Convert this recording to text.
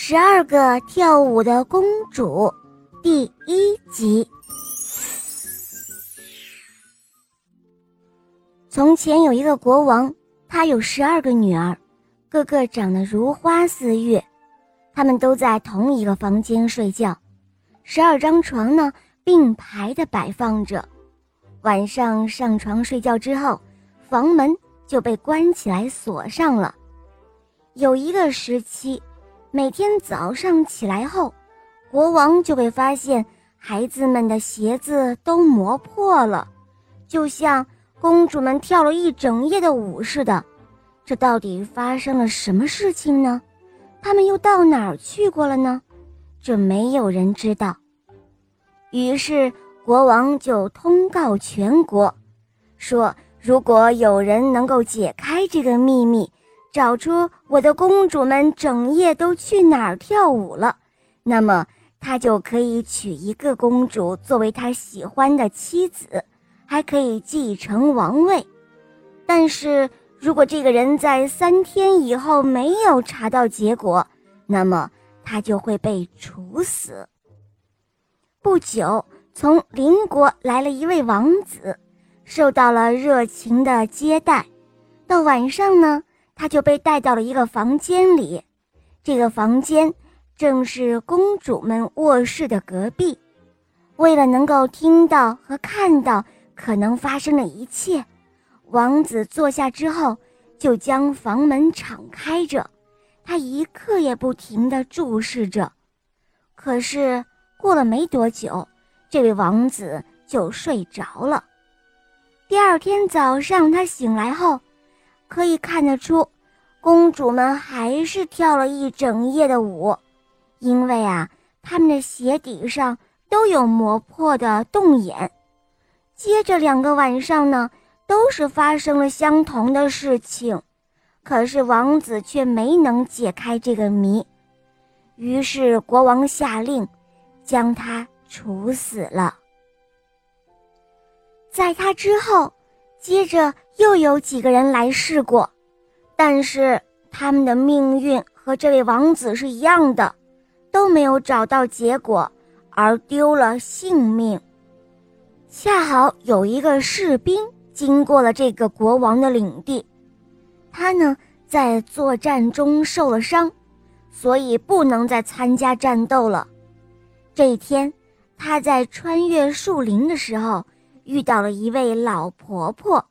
十二个跳舞的公主，第一集。从前有一个国王，他有十二个女儿，个个长得如花似玉，他们都在同一个房间睡觉，十二张床呢并排的摆放着。晚上上床睡觉之后，房门就被关起来锁上了。有一个时期。每天早上起来后，国王就会发现孩子们的鞋子都磨破了，就像公主们跳了一整夜的舞似的。这到底发生了什么事情呢？他们又到哪儿去过了呢？这没有人知道。于是国王就通告全国，说如果有人能够解开这个秘密。找出我的公主们整夜都去哪儿跳舞了，那么他就可以娶一个公主作为他喜欢的妻子，还可以继承王位。但是如果这个人在三天以后没有查到结果，那么他就会被处死。不久，从邻国来了一位王子，受到了热情的接待。到晚上呢？他就被带到了一个房间里，这个房间正是公主们卧室的隔壁。为了能够听到和看到可能发生的一切，王子坐下之后就将房门敞开着，他一刻也不停地注视着。可是过了没多久，这位王子就睡着了。第二天早上，他醒来后。可以看得出，公主们还是跳了一整夜的舞，因为啊，她们的鞋底上都有磨破的洞眼。接着两个晚上呢，都是发生了相同的事情，可是王子却没能解开这个谜。于是国王下令，将他处死了。在他之后。接着又有几个人来试过，但是他们的命运和这位王子是一样的，都没有找到结果，而丢了性命。恰好有一个士兵经过了这个国王的领地，他呢在作战中受了伤，所以不能再参加战斗了。这一天，他在穿越树林的时候。遇到了一位老婆婆，